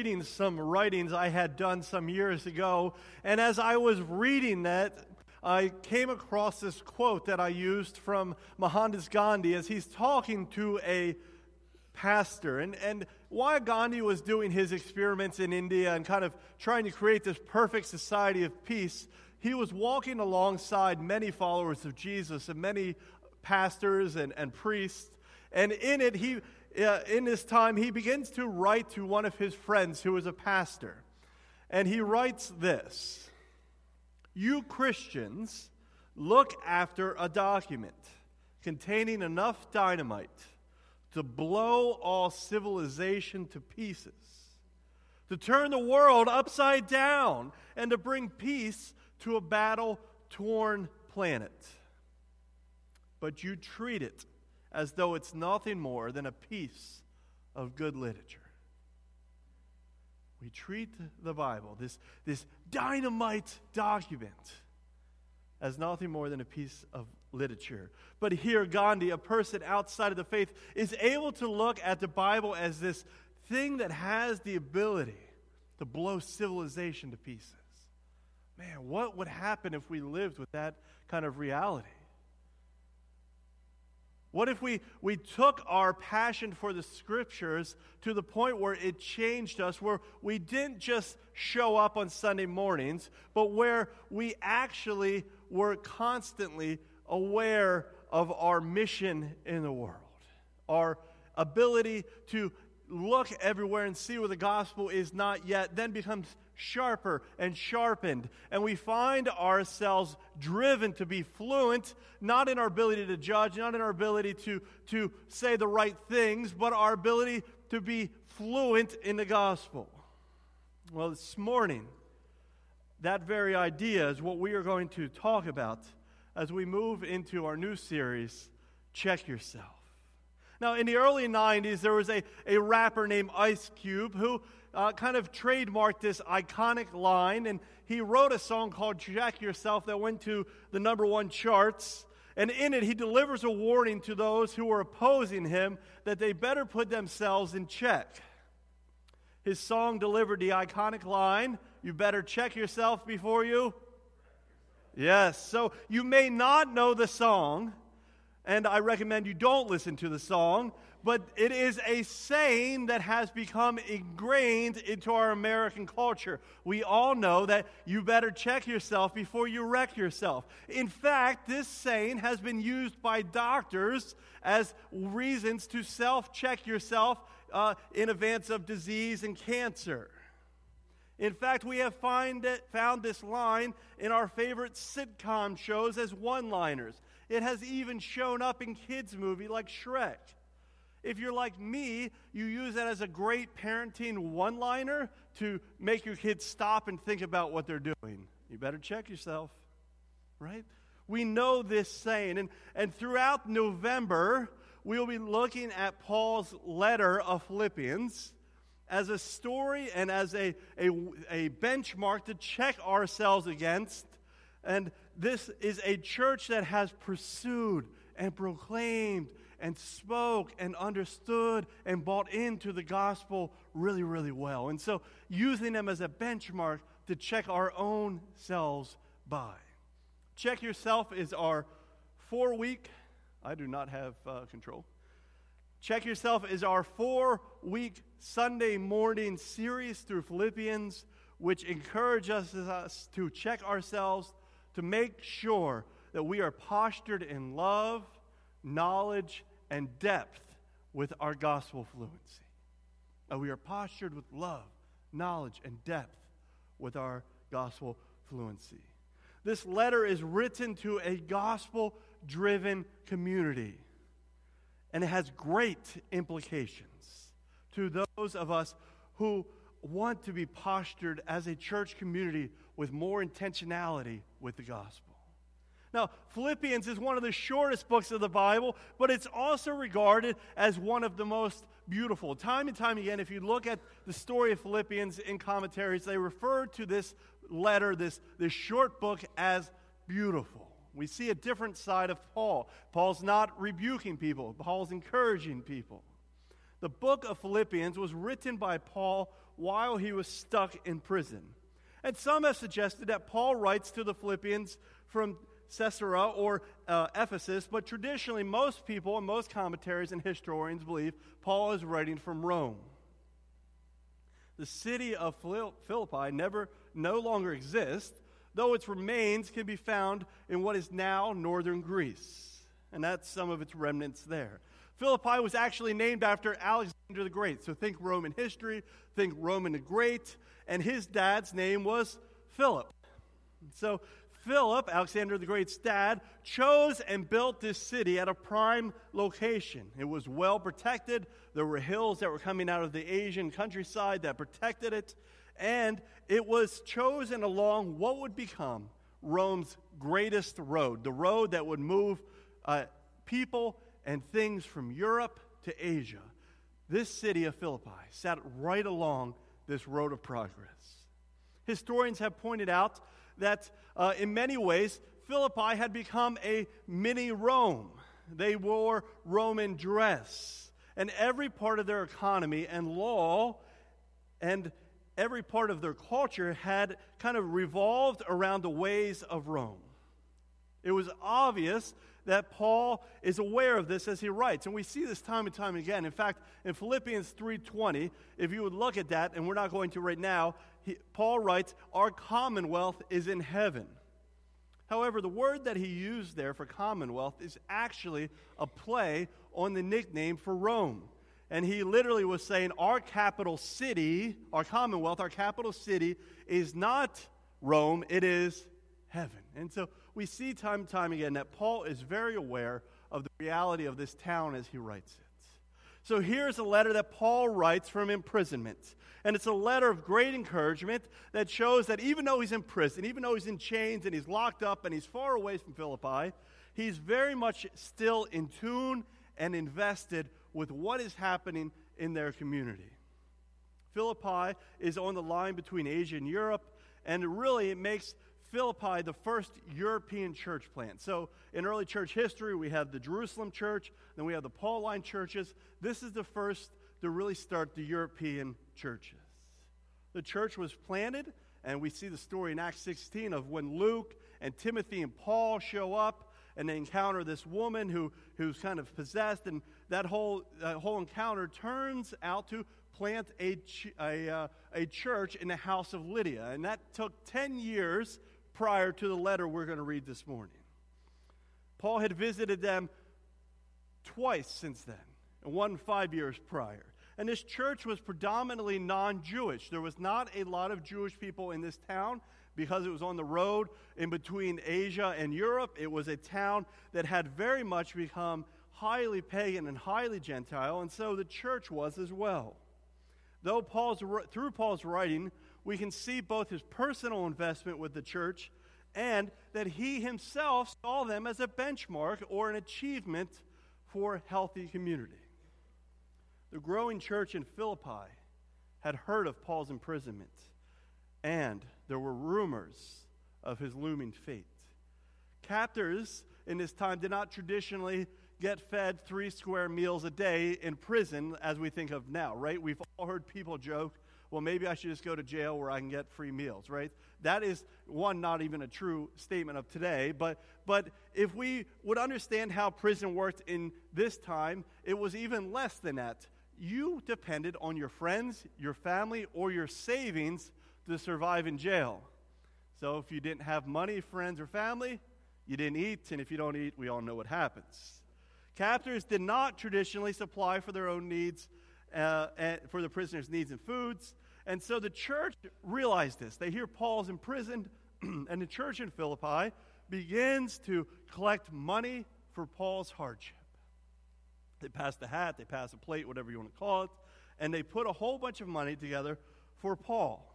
reading some writings I had done some years ago, and as I was reading that, I came across this quote that I used from Mohandas Gandhi as he's talking to a pastor. And, and while Gandhi was doing his experiments in India and kind of trying to create this perfect society of peace, he was walking alongside many followers of Jesus and many pastors and, and priests. And in it, he, uh, in this time, he begins to write to one of his friends who is a pastor. And he writes this You Christians look after a document containing enough dynamite to blow all civilization to pieces, to turn the world upside down, and to bring peace to a battle torn planet. But you treat it as though it's nothing more than a piece of good literature. We treat the Bible, this, this dynamite document, as nothing more than a piece of literature. But here, Gandhi, a person outside of the faith, is able to look at the Bible as this thing that has the ability to blow civilization to pieces. Man, what would happen if we lived with that kind of reality? What if we, we took our passion for the scriptures to the point where it changed us, where we didn't just show up on Sunday mornings, but where we actually were constantly aware of our mission in the world, our ability to look everywhere and see where the gospel is not yet, then becomes sharper and sharpened. And we find ourselves driven to be fluent, not in our ability to judge, not in our ability to, to say the right things, but our ability to be fluent in the gospel. Well, this morning, that very idea is what we are going to talk about as we move into our new series, Check Yourself. Now, in the early 90s, there was a, a rapper named Ice Cube who uh, kind of trademarked this iconic line, and he wrote a song called Check Yourself that went to the number one charts. And in it, he delivers a warning to those who are opposing him that they better put themselves in check. His song delivered the iconic line You better check yourself before you. Yes, so you may not know the song, and I recommend you don't listen to the song, but it is a saying that has become ingrained into our American culture. We all know that you better check yourself before you wreck yourself. In fact, this saying has been used by doctors as reasons to self check yourself uh, in advance of disease and cancer. In fact, we have find it, found this line in our favorite sitcom shows as one liners. It has even shown up in kids' movie like Shrek. If you're like me, you use that as a great parenting one liner to make your kids stop and think about what they're doing. You better check yourself, right? We know this saying. And, and throughout November, we'll be looking at Paul's letter of Philippians as a story and as a, a, a benchmark to check ourselves against. And this is a church that has pursued and proclaimed and spoke and understood and bought into the gospel really, really well. And so, using them as a benchmark to check our own selves by. Check yourself is our four week, I do not have uh, control. Check yourself is our four week Sunday morning series through Philippians, which encourages us to check ourselves to make sure that we are postured in love, knowledge, and depth with our gospel fluency. That we are postured with love, knowledge, and depth with our gospel fluency. This letter is written to a gospel driven community, and it has great implications to those of us who want to be postured as a church community with more intentionality with the gospel. Now, Philippians is one of the shortest books of the Bible, but it's also regarded as one of the most beautiful. Time and time again, if you look at the story of Philippians in commentaries, they refer to this letter, this, this short book, as beautiful. We see a different side of Paul. Paul's not rebuking people, Paul's encouraging people. The book of Philippians was written by Paul while he was stuck in prison. And some have suggested that Paul writes to the Philippians from Caesarea or uh, Ephesus, but traditionally, most people and most commentaries and historians believe Paul is writing from Rome. The city of Philippi never, no longer exists, though its remains can be found in what is now northern Greece. And that's some of its remnants there. Philippi was actually named after Alexander the Great. So think Roman history, think Roman the Great, and his dad's name was Philip. So Philip, Alexander the Great's dad, chose and built this city at a prime location. It was well protected. There were hills that were coming out of the Asian countryside that protected it. And it was chosen along what would become Rome's greatest road, the road that would move uh, people and things from Europe to Asia. This city of Philippi sat right along this road of progress. Historians have pointed out that uh, in many ways, Philippi had become a mini Rome. They wore Roman dress, and every part of their economy and law and every part of their culture had kind of revolved around the ways of Rome. It was obvious that Paul is aware of this as he writes, and we see this time and time again. In fact, in Philippians 3:20, if you would look at that, and we're not going to right now, he, Paul writes, Our commonwealth is in heaven. However, the word that he used there for commonwealth is actually a play on the nickname for Rome. And he literally was saying, Our capital city, our commonwealth, our capital city is not Rome, it is heaven. And so we see time and time again that Paul is very aware of the reality of this town as he writes it. So here's a letter that Paul writes from imprisonment. And it's a letter of great encouragement that shows that even though he's in prison, even though he's in chains and he's locked up and he's far away from Philippi, he's very much still in tune and invested with what is happening in their community. Philippi is on the line between Asia and Europe, and really it makes Philippi the first European church plant. So, in early church history, we have the Jerusalem church, then we have the Pauline churches. This is the first to really start the European churches. The church was planted, and we see the story in Acts 16 of when Luke and Timothy and Paul show up and they encounter this woman who, who's kind of possessed, and that whole, that whole encounter turns out to plant a, a, uh, a church in the house of Lydia. And that took 10 years prior to the letter we're going to read this morning. Paul had visited them twice since then, and one five years prior. And this church was predominantly non Jewish. There was not a lot of Jewish people in this town because it was on the road in between Asia and Europe. It was a town that had very much become highly pagan and highly Gentile, and so the church was as well. Though Paul's, through Paul's writing, we can see both his personal investment with the church and that he himself saw them as a benchmark or an achievement for healthy community. The growing church in Philippi had heard of Paul's imprisonment, and there were rumors of his looming fate. Captors in this time did not traditionally get fed three square meals a day in prison as we think of now, right? We've all heard people joke well, maybe I should just go to jail where I can get free meals, right? That is, one, not even a true statement of today. But, but if we would understand how prison worked in this time, it was even less than that. You depended on your friends, your family, or your savings to survive in jail. So if you didn't have money, friends, or family, you didn't eat. And if you don't eat, we all know what happens. Captors did not traditionally supply for their own needs, uh, for the prisoners' needs and foods. And so the church realized this. They hear Paul's imprisoned, and the church in Philippi begins to collect money for Paul's hardship. They pass the hat, they pass a plate, whatever you want to call it, and they put a whole bunch of money together for Paul.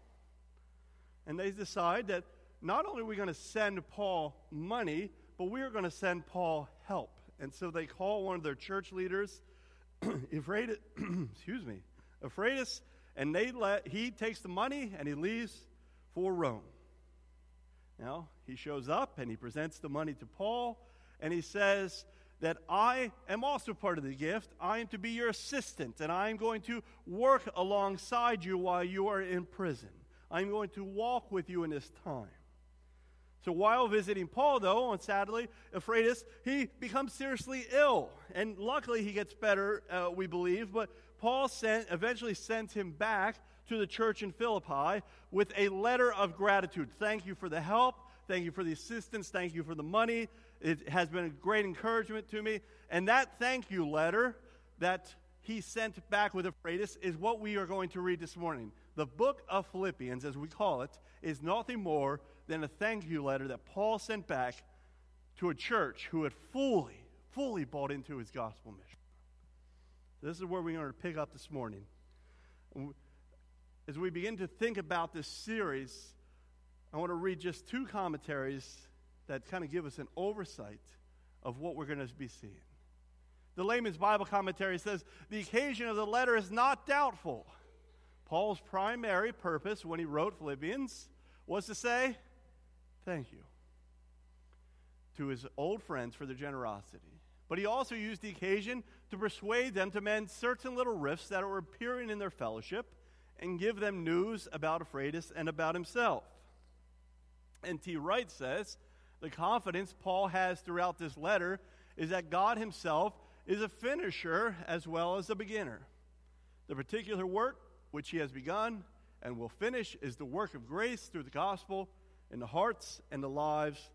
And they decide that not only are we going to send Paul money, but we are going to send Paul help. And so they call one of their church leaders, Ephraitus, excuse me, Ephraitus and they let he takes the money and he leaves for Rome. Now, he shows up and he presents the money to Paul and he says that I am also part of the gift. I am to be your assistant, and I am going to work alongside you while you are in prison. I'm going to walk with you in this time. So while visiting Paul, though, on sadly, Epaphroditus, he becomes seriously ill. And luckily, he gets better, uh, we believe. But Paul sent, eventually sends him back to the church in Philippi with a letter of gratitude. Thank you for the help. Thank you for the assistance. Thank you for the money. It has been a great encouragement to me. And that thank you letter that he sent back with Epaphroditus is what we are going to read this morning. The book of Philippians, as we call it, is nothing more than a thank you letter that Paul sent back to a church who had fully, fully bought into his gospel mission. This is where we're going to pick up this morning. As we begin to think about this series, I want to read just two commentaries that kind of give us an oversight of what we're going to be seeing. The layman's Bible commentary says the occasion of the letter is not doubtful. Paul's primary purpose when he wrote Philippians was to say, Thank you to his old friends for their generosity. But he also used the occasion to persuade them to mend certain little rifts that were appearing in their fellowship and give them news about Epaphroditus and about himself. N.T. Wright says the confidence Paul has throughout this letter is that God himself is a finisher as well as a beginner. The particular work which he has begun and will finish is the work of grace through the gospel in the hearts and the lives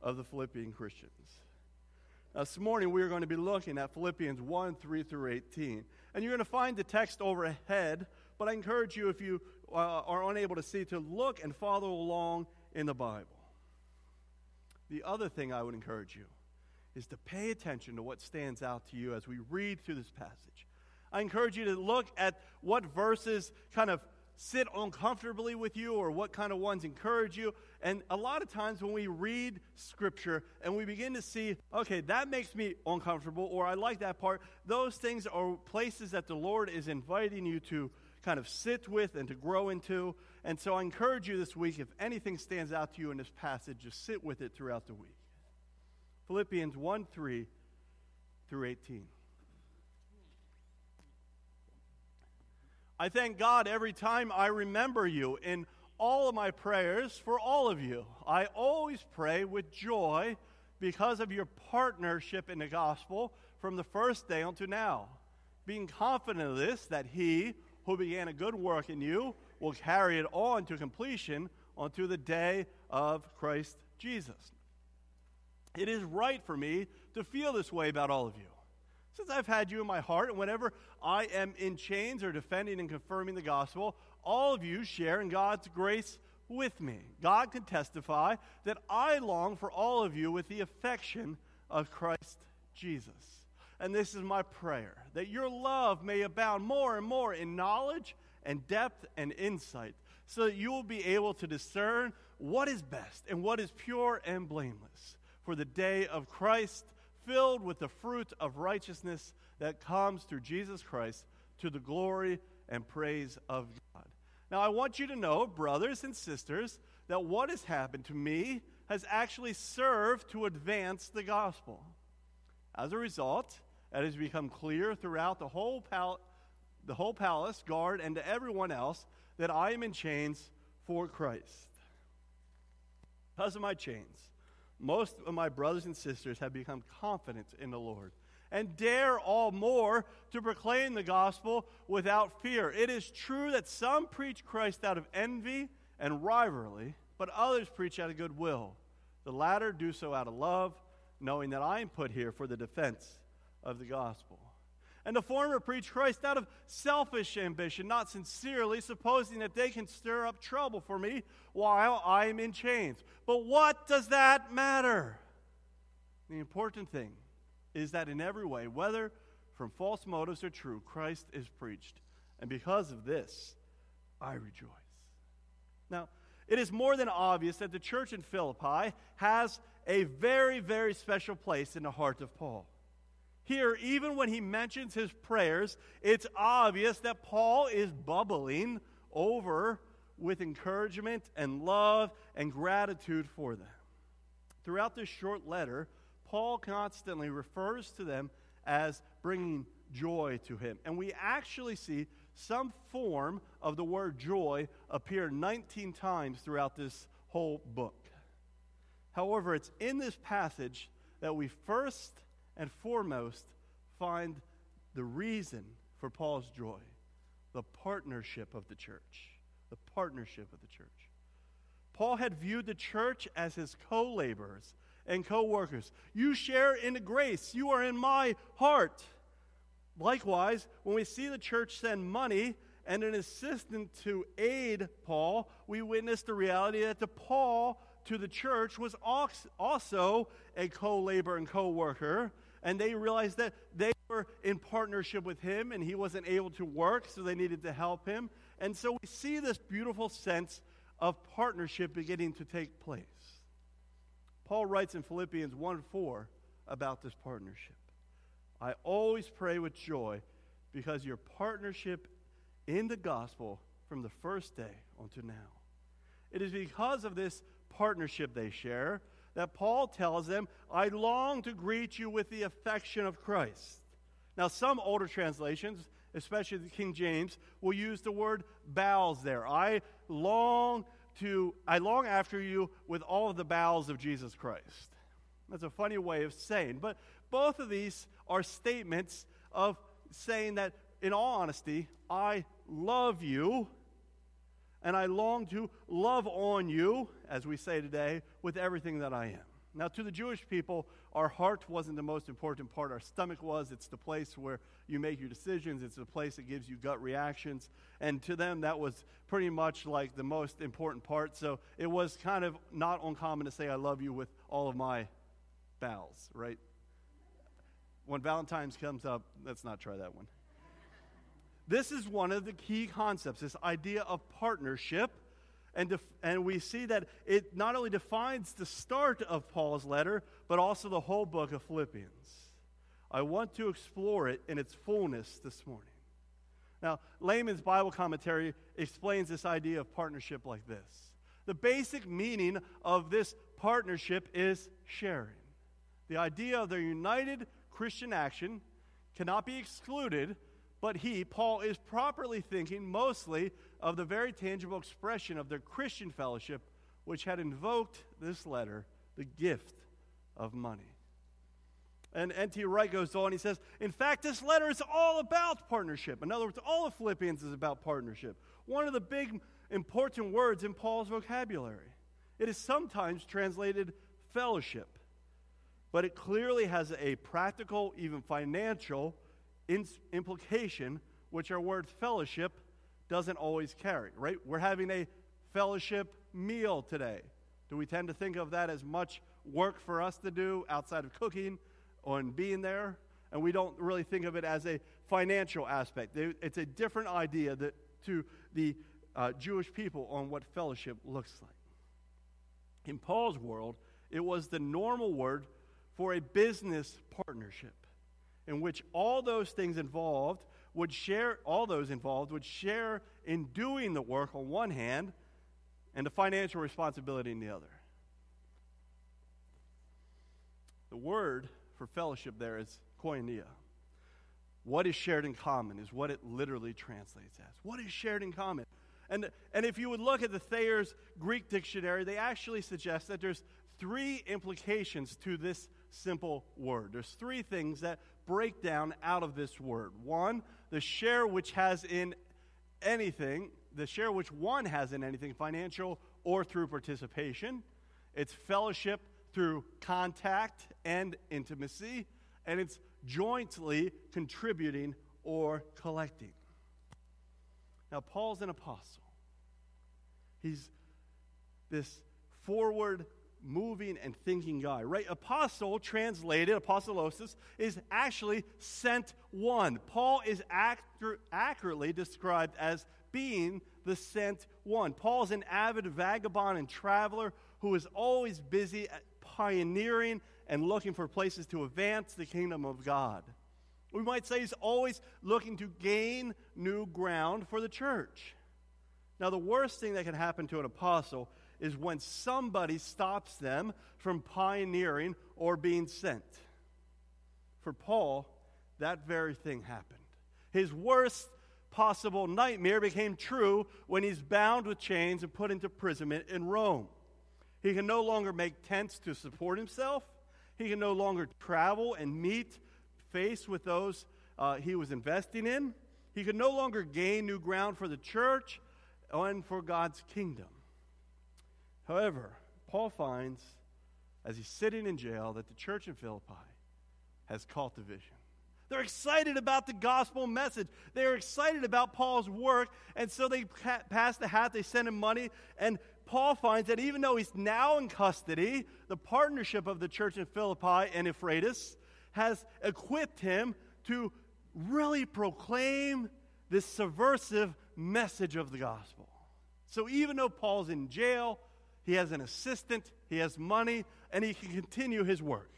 of the Philippian Christians. This morning we are going to be looking at Philippians 1 3 through 18. And you're going to find the text overhead, but I encourage you, if you uh, are unable to see, to look and follow along in the Bible. The other thing I would encourage you is to pay attention to what stands out to you as we read through this passage. I encourage you to look at what verses kind of sit uncomfortably with you or what kind of ones encourage you. And a lot of times when we read scripture and we begin to see, okay, that makes me uncomfortable or I like that part, those things are places that the Lord is inviting you to kind of sit with and to grow into. And so I encourage you this week, if anything stands out to you in this passage, just sit with it throughout the week. Philippians 1 3 through 18. I thank God every time I remember you in all of my prayers for all of you. I always pray with joy because of your partnership in the gospel from the first day until now, being confident of this, that he who began a good work in you will carry it on to completion unto the day of Christ Jesus. It is right for me to feel this way about all of you since I've had you in my heart, and whenever I am in chains or defending and confirming the gospel, all of you share in God's grace with me. God can testify that I long for all of you with the affection of Christ Jesus. And this is my prayer that your love may abound more and more in knowledge and depth and insight, so that you will be able to discern what is best and what is pure and blameless for the day of Christ filled with the fruit of righteousness that comes through Jesus Christ to the glory and praise of God. Now, I want you to know, brothers and sisters, that what has happened to me has actually served to advance the gospel. As a result, it has become clear throughout the whole, pal- the whole palace, guard, and to everyone else that I am in chains for Christ. Because of my chains, most of my brothers and sisters have become confident in the Lord and dare all more to proclaim the gospel without fear. It is true that some preach Christ out of envy and rivalry, but others preach out of goodwill. The latter do so out of love, knowing that I am put here for the defense of the gospel. And the former preach Christ out of selfish ambition, not sincerely, supposing that they can stir up trouble for me while I am in chains. But what does that matter? The important thing is that in every way, whether from false motives or true, Christ is preached. And because of this, I rejoice. Now, it is more than obvious that the church in Philippi has a very, very special place in the heart of Paul. Here, even when he mentions his prayers, it's obvious that Paul is bubbling over with encouragement and love and gratitude for them. Throughout this short letter, Paul constantly refers to them as bringing joy to him. And we actually see some form of the word joy appear 19 times throughout this whole book. However, it's in this passage that we first and foremost find the reason for Paul's joy the partnership of the church. The partnership of the church. Paul had viewed the church as his co laborers and co workers. You share in the grace, you are in my heart. Likewise, when we see the church send money and an assistant to aid Paul, we witness the reality that the Paul to the church was also a co laborer and co worker. And they realized that they were in partnership with him and he wasn't able to work, so they needed to help him. And so we see this beautiful sense of partnership beginning to take place. Paul writes in Philippians 1 4 about this partnership. I always pray with joy because your partnership in the gospel from the first day until now. It is because of this partnership they share that Paul tells them, I long to greet you with the affection of Christ. Now, some older translations, especially the King James, will use the word bowels there. I long to, I long after you with all of the bowels of Jesus Christ. That's a funny way of saying, but both of these are statements of saying that, in all honesty, I love you and I long to love on you, as we say today, with everything that I am. Now, to the Jewish people, our heart wasn't the most important part. Our stomach was. It's the place where you make your decisions, it's the place that gives you gut reactions. And to them, that was pretty much like the most important part. So it was kind of not uncommon to say, I love you with all of my bowels, right? When Valentine's comes up, let's not try that one. This is one of the key concepts, this idea of partnership. And, def- and we see that it not only defines the start of Paul's letter, but also the whole book of Philippians. I want to explore it in its fullness this morning. Now, Layman's Bible commentary explains this idea of partnership like this The basic meaning of this partnership is sharing. The idea of their united Christian action cannot be excluded but he, Paul, is properly thinking mostly of the very tangible expression of their Christian fellowship, which had invoked this letter, the gift of money. And N.T. Wright goes on, he says, In fact, this letter is all about partnership. In other words, all of Philippians is about partnership. One of the big important words in Paul's vocabulary. It is sometimes translated fellowship, but it clearly has a practical, even financial implication which our word fellowship doesn't always carry, right? We're having a fellowship meal today. Do we tend to think of that as much work for us to do outside of cooking or being there? And we don't really think of it as a financial aspect. It's a different idea that, to the uh, Jewish people on what fellowship looks like. In Paul's world, it was the normal word for a business partnership in which all those things involved would share, all those involved would share in doing the work on one hand and the financial responsibility in the other. The word for fellowship there is koinonia. What is shared in common is what it literally translates as. What is shared in common? And, and if you would look at the Thayer's Greek dictionary, they actually suggest that there's three implications to this simple word. There's three things that breakdown out of this word. One, the share which has in anything, the share which one has in anything, financial or through participation. It's fellowship through contact and intimacy, and it's jointly contributing or collecting. Now, Paul's an apostle. He's this forward moving and thinking guy, right? Apostle, translated, apostolos, is actually sent one. Paul is accurately described as being the sent one. Paul is an avid vagabond and traveler who is always busy pioneering and looking for places to advance the kingdom of God. We might say he's always looking to gain new ground for the church. Now, the worst thing that can happen to an apostle is when somebody stops them from pioneering or being sent. For Paul, that very thing happened. His worst possible nightmare became true when he's bound with chains and put into imprisonment in Rome. He can no longer make tents to support himself. He can no longer travel and meet face with those uh, he was investing in. He could no longer gain new ground for the church and for God's kingdom. However, Paul finds, as he's sitting in jail, that the church in Philippi has caught the vision. They're excited about the gospel message. They're excited about Paul's work. And so they pass the hat, they send him money. And Paul finds that even though he's now in custody, the partnership of the church in Philippi and Epaphroditus has equipped him to really proclaim this subversive message of the gospel. So even though Paul's in jail, he has an assistant, he has money, and he can continue his work.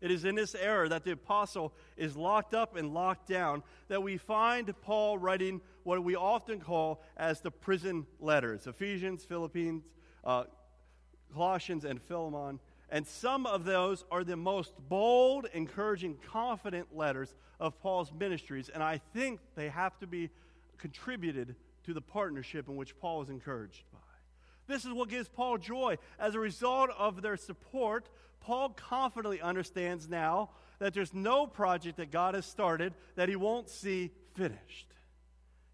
It is in this era that the apostle is locked up and locked down that we find Paul writing what we often call as the prison letters Ephesians, Philippians, uh, Colossians, and Philemon. And some of those are the most bold, encouraging, confident letters of Paul's ministries. And I think they have to be contributed to the partnership in which Paul is encouraged. This is what gives Paul joy. As a result of their support, Paul confidently understands now that there's no project that God has started that he won't see finished.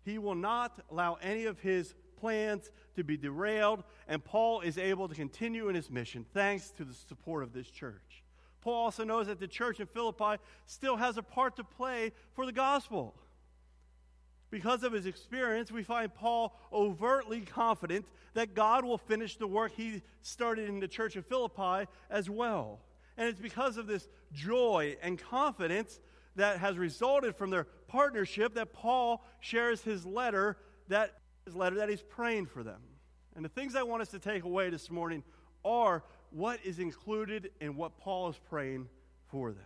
He will not allow any of his plans to be derailed, and Paul is able to continue in his mission thanks to the support of this church. Paul also knows that the church in Philippi still has a part to play for the gospel. Because of his experience, we find Paul overtly confident that God will finish the work he started in the church of Philippi as well. And it's because of this joy and confidence that has resulted from their partnership that Paul shares his letter that his letter that he's praying for them. And the things I want us to take away this morning are what is included in what Paul is praying for them.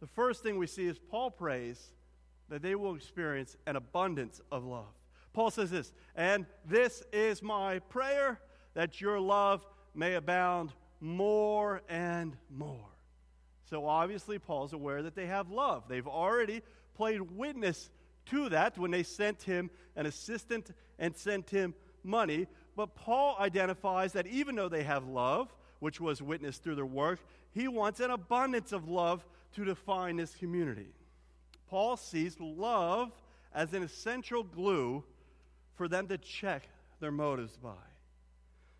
The first thing we see is Paul prays that they will experience an abundance of love. Paul says this, and this is my prayer that your love may abound more and more. So obviously, Paul's aware that they have love. They've already played witness to that when they sent him an assistant and sent him money. But Paul identifies that even though they have love, which was witnessed through their work, he wants an abundance of love to define this community. Paul sees love as an essential glue for them to check their motives by.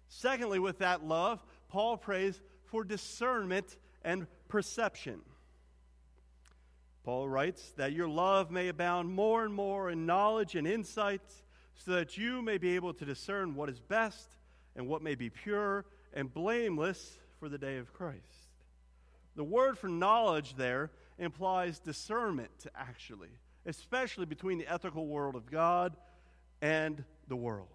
Secondly, with that love, Paul prays for discernment and perception. Paul writes that your love may abound more and more in knowledge and insight, so that you may be able to discern what is best and what may be pure and blameless for the day of Christ. The word for knowledge there implies discernment, actually, especially between the ethical world of God and the world.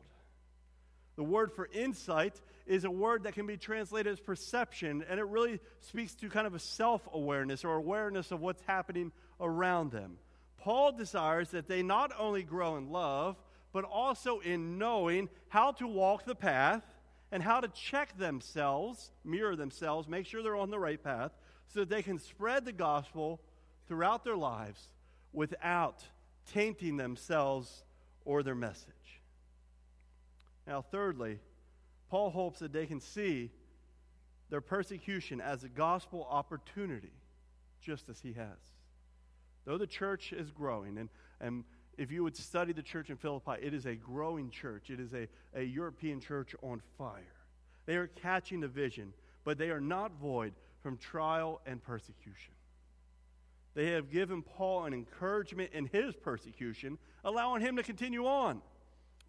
The word for insight is a word that can be translated as perception, and it really speaks to kind of a self awareness or awareness of what's happening around them. Paul desires that they not only grow in love, but also in knowing how to walk the path and how to check themselves, mirror themselves, make sure they're on the right path, so that they can spread the gospel throughout their lives without tainting themselves or their message. Now, thirdly, Paul hopes that they can see their persecution as a gospel opportunity, just as he has. Though the church is growing, and, and if you would study the church in Philippi, it is a growing church. It is a, a European church on fire. They are catching the vision, but they are not void from trial and persecution. They have given Paul an encouragement in his persecution, allowing him to continue on.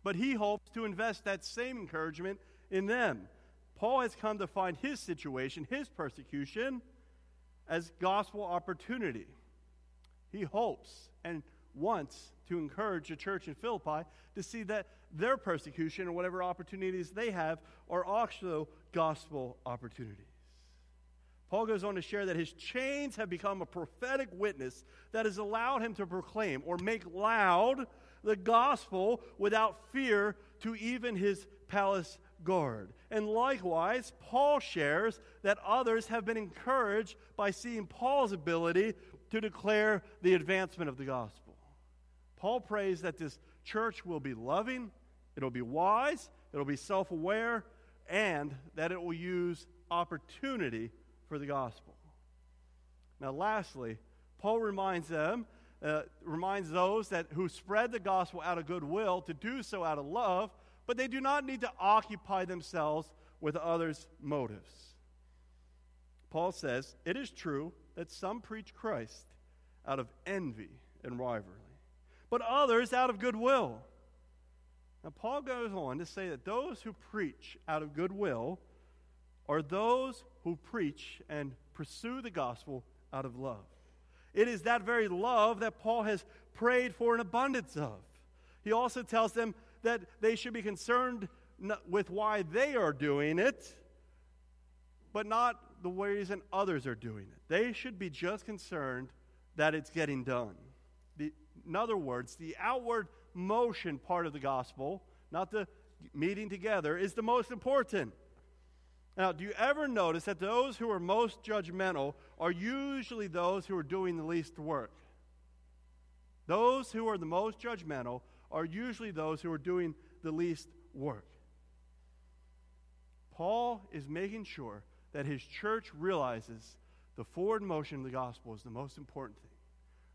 But he hopes to invest that same encouragement in them. Paul has come to find his situation, his persecution, as gospel opportunity. He hopes and wants to encourage the church in Philippi to see that their persecution or whatever opportunities they have are also gospel opportunities. Paul goes on to share that his chains have become a prophetic witness that has allowed him to proclaim or make loud the gospel without fear to even his palace guard. And likewise, Paul shares that others have been encouraged by seeing Paul's ability to declare the advancement of the gospel. Paul prays that this church will be loving, it'll be wise, it'll be self aware, and that it will use opportunity for the gospel. Now, lastly, Paul reminds them, uh, reminds those that who spread the gospel out of goodwill to do so out of love, but they do not need to occupy themselves with others' motives. Paul says, It is true that some preach Christ out of envy and rivalry, but others out of goodwill. Now, Paul goes on to say that those who preach out of goodwill are those who preach and pursue the gospel out of love. It is that very love that Paul has prayed for an abundance of. He also tells them that they should be concerned with why they are doing it, but not the ways that others are doing it. They should be just concerned that it's getting done. In other words, the outward motion part of the gospel, not the meeting together, is the most important. Now, do you ever notice that those who are most judgmental are usually those who are doing the least work? Those who are the most judgmental are usually those who are doing the least work. Paul is making sure that his church realizes the forward motion of the gospel is the most important thing,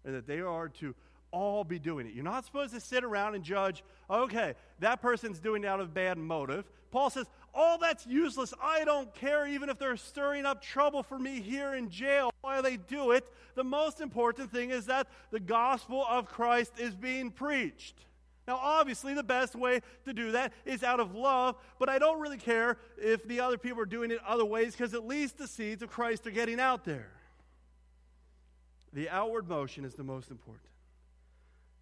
and that they are to all be doing it. You're not supposed to sit around and judge, okay, that person's doing it out of bad motive. Paul says, all that's useless. I don't care even if they're stirring up trouble for me here in jail while they do it. The most important thing is that the gospel of Christ is being preached. Now, obviously, the best way to do that is out of love, but I don't really care if the other people are doing it other ways because at least the seeds of Christ are getting out there. The outward motion is the most important.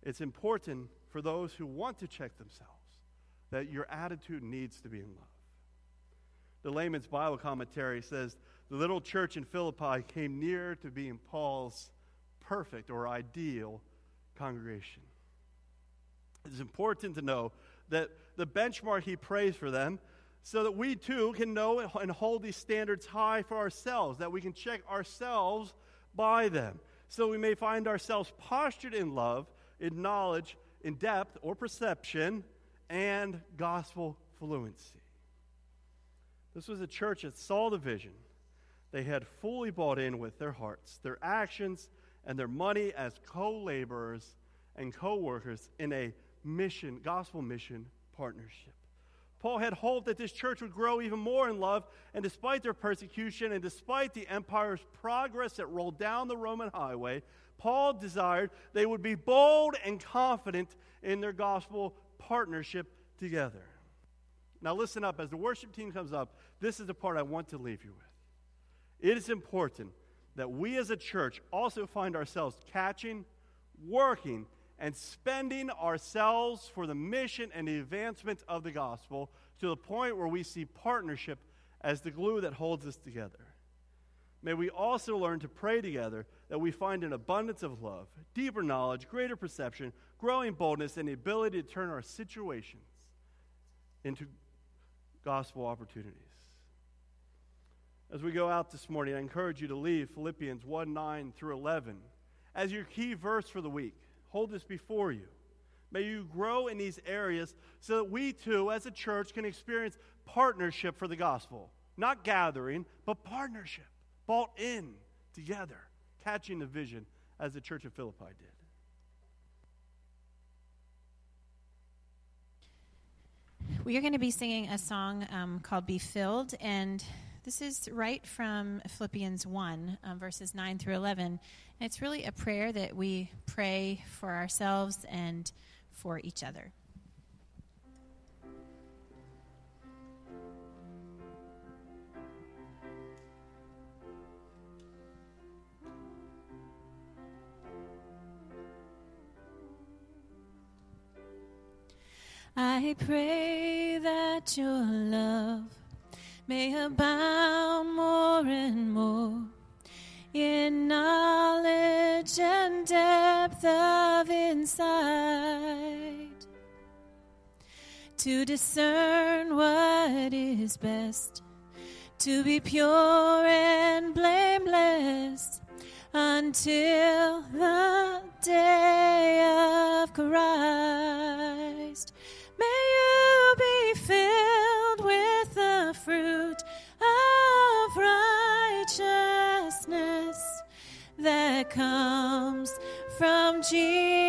It's important for those who want to check themselves that your attitude needs to be in love. The layman's Bible commentary says the little church in Philippi came near to being Paul's perfect or ideal congregation. It's important to know that the benchmark he prays for them so that we too can know and hold these standards high for ourselves, that we can check ourselves by them, so we may find ourselves postured in love, in knowledge, in depth or perception, and gospel fluency. This was a church that saw the vision. They had fully bought in with their hearts, their actions, and their money as co laborers and co workers in a mission, gospel mission partnership. Paul had hoped that this church would grow even more in love, and despite their persecution and despite the empire's progress that rolled down the Roman highway, Paul desired they would be bold and confident in their gospel partnership together. Now, listen up. As the worship team comes up, this is the part I want to leave you with. It is important that we as a church also find ourselves catching, working, and spending ourselves for the mission and the advancement of the gospel to the point where we see partnership as the glue that holds us together. May we also learn to pray together that we find an abundance of love, deeper knowledge, greater perception, growing boldness, and the ability to turn our situations into gospel opportunities. As we go out this morning, I encourage you to leave Philippians 1 9 through 11 as your key verse for the week. Hold this before you. May you grow in these areas so that we too, as a church, can experience partnership for the gospel. Not gathering, but partnership. Bought in together, catching the vision as the church of Philippi did. We are going to be singing a song um, called Be Filled, and this is right from Philippians 1, um, verses 9 through 11. And it's really a prayer that we pray for ourselves and for each other. I pray that your love may abound more and more in knowledge and depth of insight, to discern what is best, to be pure and blameless until the day of Christ. Comes from Jesus.